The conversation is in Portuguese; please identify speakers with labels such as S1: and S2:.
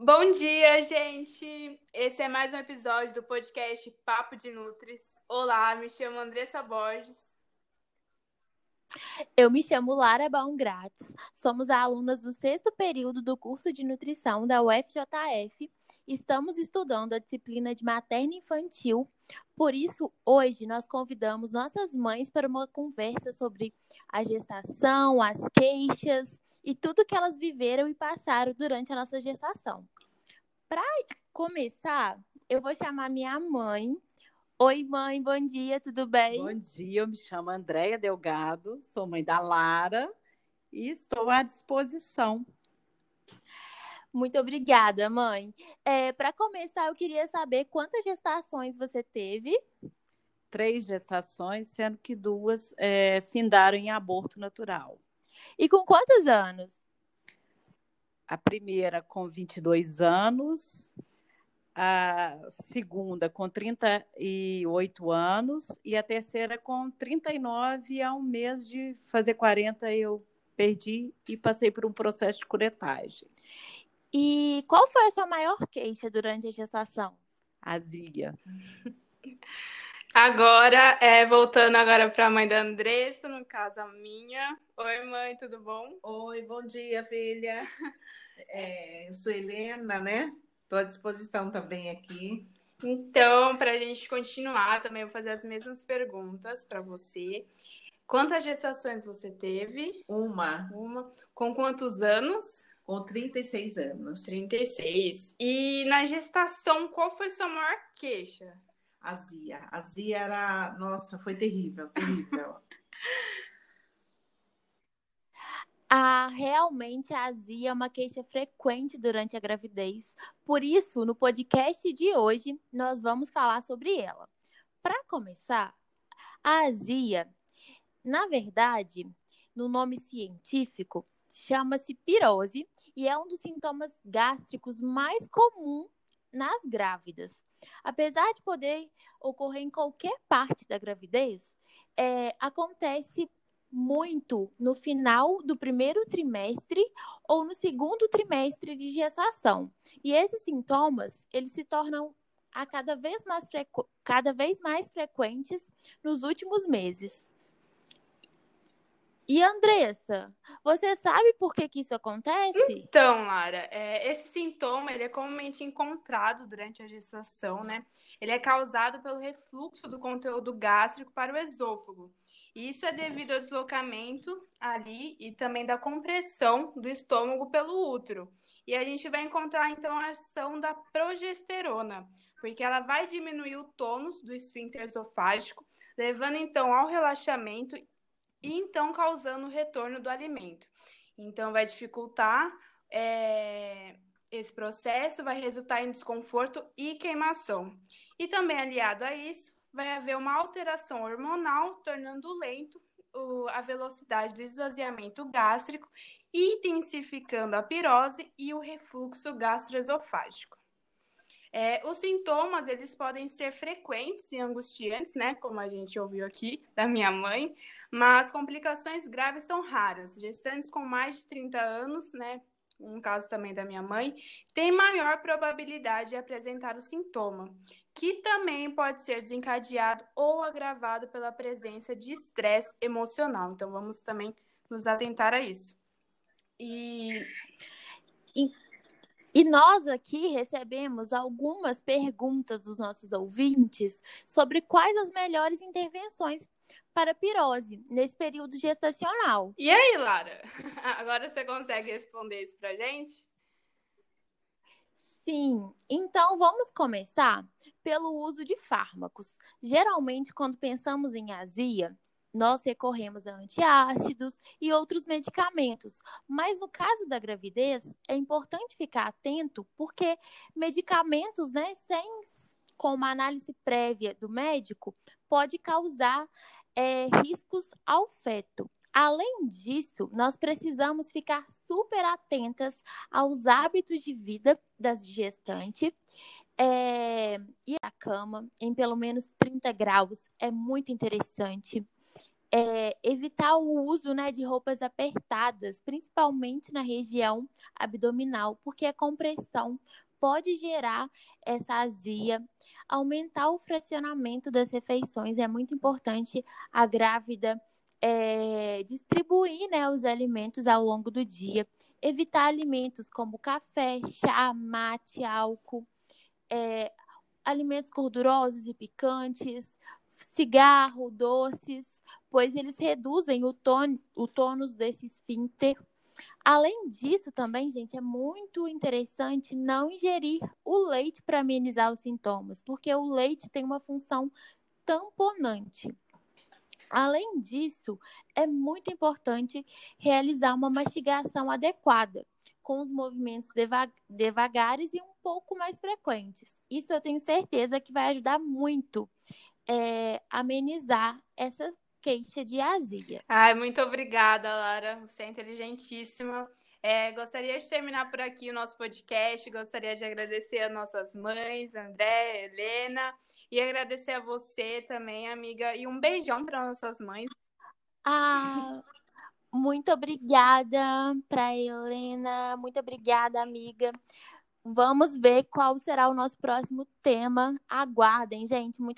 S1: Bom dia, gente! Esse é mais um episódio do podcast Papo de Nutris. Olá, me chamo Andressa Borges.
S2: Eu me chamo Lara Baumgratz. Somos alunas do sexto período do curso de nutrição da UFJF. Estamos estudando a disciplina de materno infantil. Por isso, hoje nós convidamos nossas mães para uma conversa sobre a gestação, as queixas e tudo que elas viveram e passaram durante a nossa gestação. Para começar, eu vou chamar minha mãe, Oi, mãe, bom dia, tudo bem?
S3: Bom dia, eu me chamo Andréia Delgado, sou mãe da Lara e estou à disposição.
S2: Muito obrigada, mãe. É, Para começar, eu queria saber quantas gestações você teve?
S3: Três gestações, sendo que duas é, findaram em aborto natural.
S2: E com quantos anos?
S3: A primeira com 22 anos, a segunda com 38 anos e a terceira com 39 e há um mês de fazer 40 eu perdi e passei por um processo de curetagem.
S2: E qual foi a sua maior queixa durante a gestação?
S3: Azia.
S1: Agora, é, voltando agora para a mãe da Andressa, no caso a minha. Oi, mãe, tudo bom?
S4: Oi, bom dia, filha. É, eu sou Helena, né? Estou à disposição também aqui.
S1: Então, para a gente continuar, também vou fazer as mesmas perguntas para você. Quantas gestações você teve?
S4: Uma.
S1: Uma. Com quantos anos?
S4: Com 36 anos.
S1: 36. E na gestação, qual foi sua maior queixa?
S4: Azia. Azia era. Nossa, foi terrível, terrível.
S2: Ah, realmente a azia é uma queixa frequente durante a gravidez. Por isso, no podcast de hoje, nós vamos falar sobre ela. Para começar, a azia, na verdade, no nome científico, chama-se pirose e é um dos sintomas gástricos mais comum nas grávidas. Apesar de poder ocorrer em qualquer parte da gravidez, é, acontece muito no final do primeiro trimestre ou no segundo trimestre de gestação. E esses sintomas, eles se tornam a cada vez mais, cada vez mais frequentes nos últimos meses. E Andressa, você sabe por que, que isso acontece?
S1: Então, Lara, é, esse sintoma ele é comumente encontrado durante a gestação, né? Ele é causado pelo refluxo do conteúdo gástrico para o esôfago. Isso é devido ao deslocamento ali e também da compressão do estômago pelo útero. E a gente vai encontrar então a ação da progesterona, porque ela vai diminuir o tônus do esfíncter esofágico, levando então ao relaxamento e então causando o retorno do alimento. Então vai dificultar é, esse processo, vai resultar em desconforto e queimação. E também aliado a isso, vai haver uma alteração hormonal, tornando lento o, a velocidade do esvaziamento gástrico intensificando a pirose e o refluxo gastroesofágico. É, os sintomas eles podem ser frequentes e angustiantes, né, como a gente ouviu aqui da minha mãe, mas complicações graves são raras. Gestantes com mais de 30 anos, né, um caso também da minha mãe, tem maior probabilidade de apresentar o sintoma, que também pode ser desencadeado ou agravado pela presença de estresse emocional. Então, vamos também nos atentar a isso.
S2: E, e, e, nós aqui recebemos algumas perguntas dos nossos ouvintes sobre quais as melhores intervenções para pirose nesse período gestacional.
S1: E aí, Lara? Agora você consegue responder isso para gente?
S2: Sim, então vamos começar pelo uso de fármacos. Geralmente, quando pensamos em azia, nós recorremos a antiácidos e outros medicamentos. Mas no caso da gravidez, é importante ficar atento, porque medicamentos, né, sem com uma análise prévia do médico, pode causar é, riscos ao feto. Além disso, nós precisamos ficar super atentas aos hábitos de vida das gestantes. É, e a cama em pelo menos 30 graus é muito interessante. É, evitar o uso né, de roupas apertadas, principalmente na região abdominal, porque a compressão pode gerar essa azia, aumentar o fracionamento das refeições. É muito importante a grávida é, distribuir né, os alimentos ao longo do dia, evitar alimentos como café, chá, mate, álcool, é, alimentos gordurosos e picantes, cigarro, doces, pois eles reduzem o, ton, o tônus desse esfíncter. Além disso, também, gente, é muito interessante não ingerir o leite para amenizar os sintomas, porque o leite tem uma função tamponante. Além disso, é muito importante realizar uma mastigação adequada, com os movimentos deva devagares e um pouco mais frequentes. Isso eu tenho certeza que vai ajudar muito é, amenizar essa queixa de azia.
S1: Ai, muito obrigada, Lara. Você é inteligentíssima. É, gostaria de terminar por aqui o nosso podcast. Gostaria de agradecer as nossas mães, André, Helena, e agradecer a você também, amiga. E um beijão para nossas mães.
S2: Ah, muito obrigada para Helena. Muito obrigada, amiga. Vamos ver qual será o nosso próximo tema. Aguardem, gente. Muito.